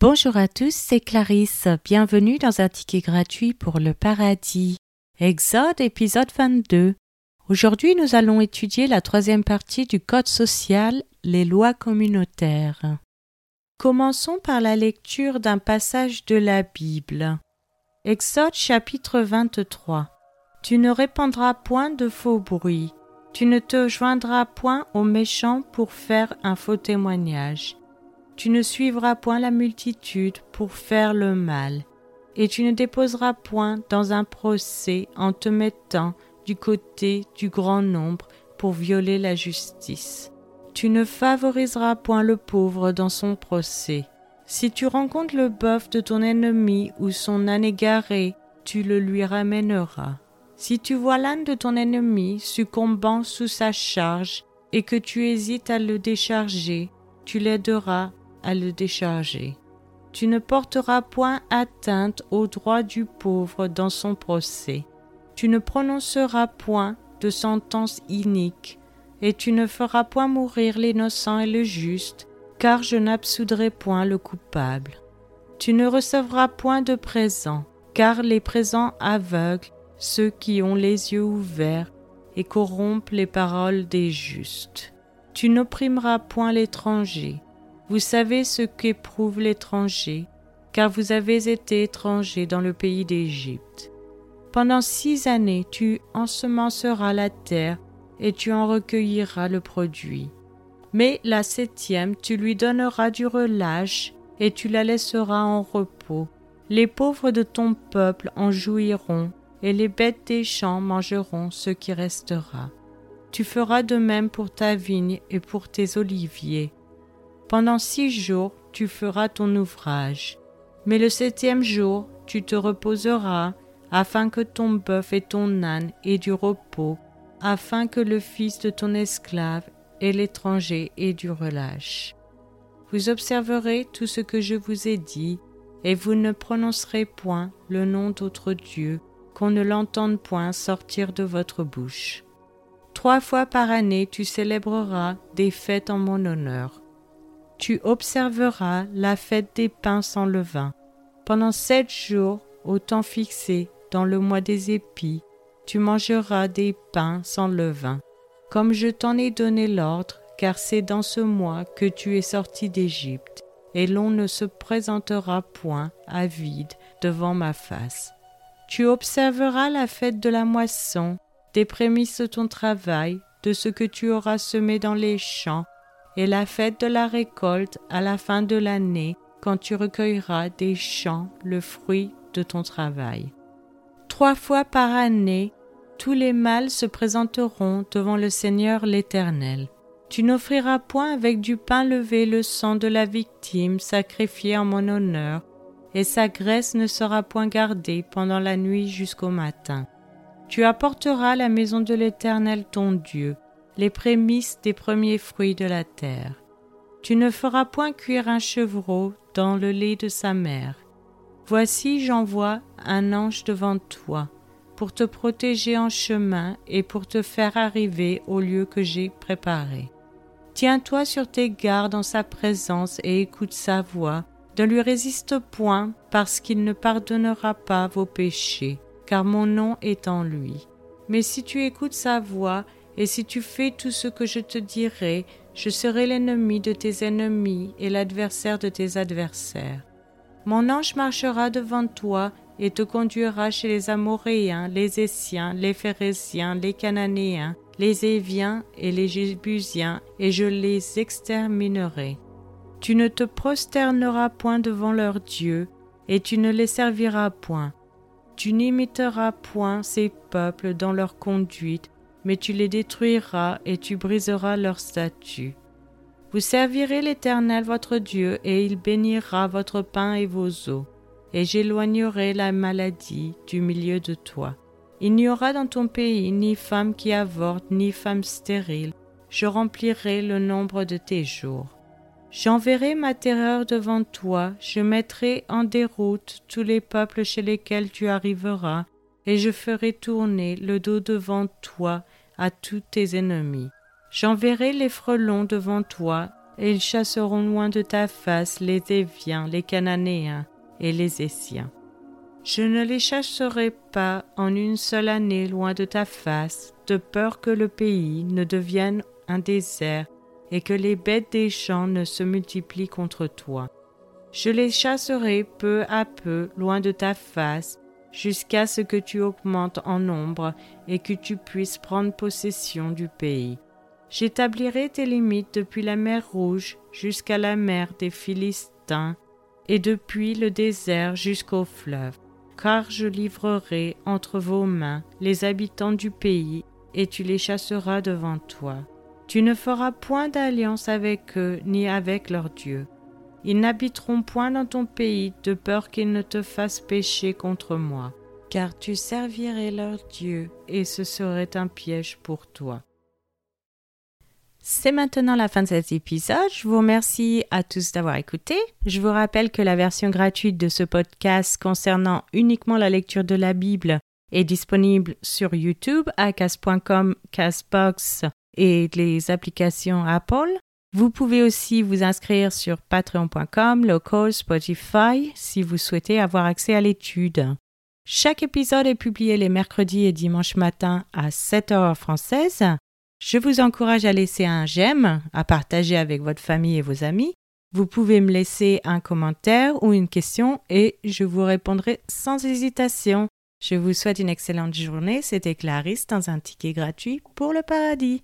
Bonjour à tous, c'est Clarisse. Bienvenue dans un ticket gratuit pour le paradis. Exode épisode 22. Aujourd'hui, nous allons étudier la troisième partie du Code social, les lois communautaires. Commençons par la lecture d'un passage de la Bible. Exode chapitre 23. Tu ne répandras point de faux bruits. Tu ne te joindras point aux méchants pour faire un faux témoignage. Tu ne suivras point la multitude pour faire le mal, et tu ne déposeras point dans un procès en te mettant du côté du grand nombre pour violer la justice. Tu ne favoriseras point le pauvre dans son procès. Si tu rencontres le bœuf de ton ennemi ou son âne égaré, tu le lui ramèneras. Si tu vois l'âne de ton ennemi succombant sous sa charge et que tu hésites à le décharger, tu l'aideras à le décharger. Tu ne porteras point atteinte au droit du pauvre dans son procès. Tu ne prononceras point de sentence inique, et tu ne feras point mourir l'innocent et le juste, car je n'absoudrai point le coupable. Tu ne recevras point de présents, car les présents aveuglent ceux qui ont les yeux ouverts et corrompent les paroles des justes. Tu n'opprimeras point l'étranger, vous savez ce qu'éprouve l'étranger, car vous avez été étranger dans le pays d'Égypte. Pendant six années tu ensemenceras la terre, et tu en recueilliras le produit. Mais la septième tu lui donneras du relâche, et tu la laisseras en repos. Les pauvres de ton peuple en jouiront, et les bêtes des champs mangeront ce qui restera. Tu feras de même pour ta vigne et pour tes oliviers pendant six jours tu feras ton ouvrage, mais le septième jour tu te reposeras, afin que ton bœuf et ton âne aient du repos, afin que le fils de ton esclave et l'étranger aient du relâche. Vous observerez tout ce que je vous ai dit, et vous ne prononcerez point le nom d'autre Dieu, qu'on ne l'entende point sortir de votre bouche. Trois fois par année tu célébreras des fêtes en mon honneur tu observeras la fête des pains sans levain. Pendant sept jours, au temps fixé, dans le mois des épis, tu mangeras des pains sans levain, comme je t'en ai donné l'ordre, car c'est dans ce mois que tu es sorti d'Égypte, et l'on ne se présentera point à vide devant ma face. Tu observeras la fête de la moisson, des prémices de ton travail, de ce que tu auras semé dans les champs, et la fête de la récolte à la fin de l'année, quand tu recueilleras des champs le fruit de ton travail. Trois fois par année, tous les mâles se présenteront devant le Seigneur l'Éternel. Tu n'offriras point avec du pain levé le sang de la victime sacrifiée en mon honneur, et sa graisse ne sera point gardée pendant la nuit jusqu'au matin. Tu apporteras la maison de l'Éternel ton Dieu, les prémices des premiers fruits de la terre. Tu ne feras point cuire un chevreau dans le lait de sa mère. Voici j'envoie un ange devant toi, pour te protéger en chemin et pour te faire arriver au lieu que j'ai préparé. Tiens-toi sur tes gardes en sa présence et écoute sa voix. Ne lui résiste point, parce qu'il ne pardonnera pas vos péchés, car mon nom est en lui. Mais si tu écoutes sa voix et si tu fais tout ce que je te dirai, je serai l'ennemi de tes ennemis et l'adversaire de tes adversaires. Mon ange marchera devant toi et te conduira chez les Amoréens, les Essiens, les Phérésiens, les Cananéens, les Éviens et les Jébusiens, et je les exterminerai. Tu ne te prosterneras point devant leurs dieux, et tu ne les serviras point. Tu n'imiteras point ces peuples dans leur conduite, mais tu les détruiras et tu briseras leurs statues. Vous servirez l'Éternel votre Dieu, et il bénira votre pain et vos eaux, et j'éloignerai la maladie du milieu de toi. Il n'y aura dans ton pays ni femme qui avorte, ni femme stérile. Je remplirai le nombre de tes jours. J'enverrai ma terreur devant toi, je mettrai en déroute tous les peuples chez lesquels tu arriveras, et je ferai tourner le dos devant toi à tous tes ennemis. J'enverrai les frelons devant toi, et ils chasseront loin de ta face les Éviens, les Cananéens et les Essiens. Je ne les chasserai pas en une seule année loin de ta face, de peur que le pays ne devienne un désert et que les bêtes des champs ne se multiplient contre toi. Je les chasserai peu à peu loin de ta face, jusqu'à ce que tu augmentes en nombre et que tu puisses prendre possession du pays. J'établirai tes limites depuis la mer Rouge jusqu'à la mer des Philistins, et depuis le désert jusqu'au fleuve, car je livrerai entre vos mains les habitants du pays, et tu les chasseras devant toi. Tu ne feras point d'alliance avec eux ni avec leurs dieux. Ils n'habiteront point dans ton pays de peur qu'ils ne te fassent pécher contre moi, car tu servirais leur Dieu, et ce serait un piège pour toi. C'est maintenant la fin de cet épisode. Je vous remercie à tous d'avoir écouté. Je vous rappelle que la version gratuite de ce podcast concernant uniquement la lecture de la Bible est disponible sur YouTube à cas.com, Casbox et les applications Apple. Vous pouvez aussi vous inscrire sur patreon.com, local, Spotify si vous souhaitez avoir accès à l'étude. Chaque épisode est publié les mercredis et dimanches matin à 7 heures française. Je vous encourage à laisser un j'aime, à partager avec votre famille et vos amis. Vous pouvez me laisser un commentaire ou une question et je vous répondrai sans hésitation. Je vous souhaite une excellente journée. C'était Clarisse dans un ticket gratuit pour le paradis.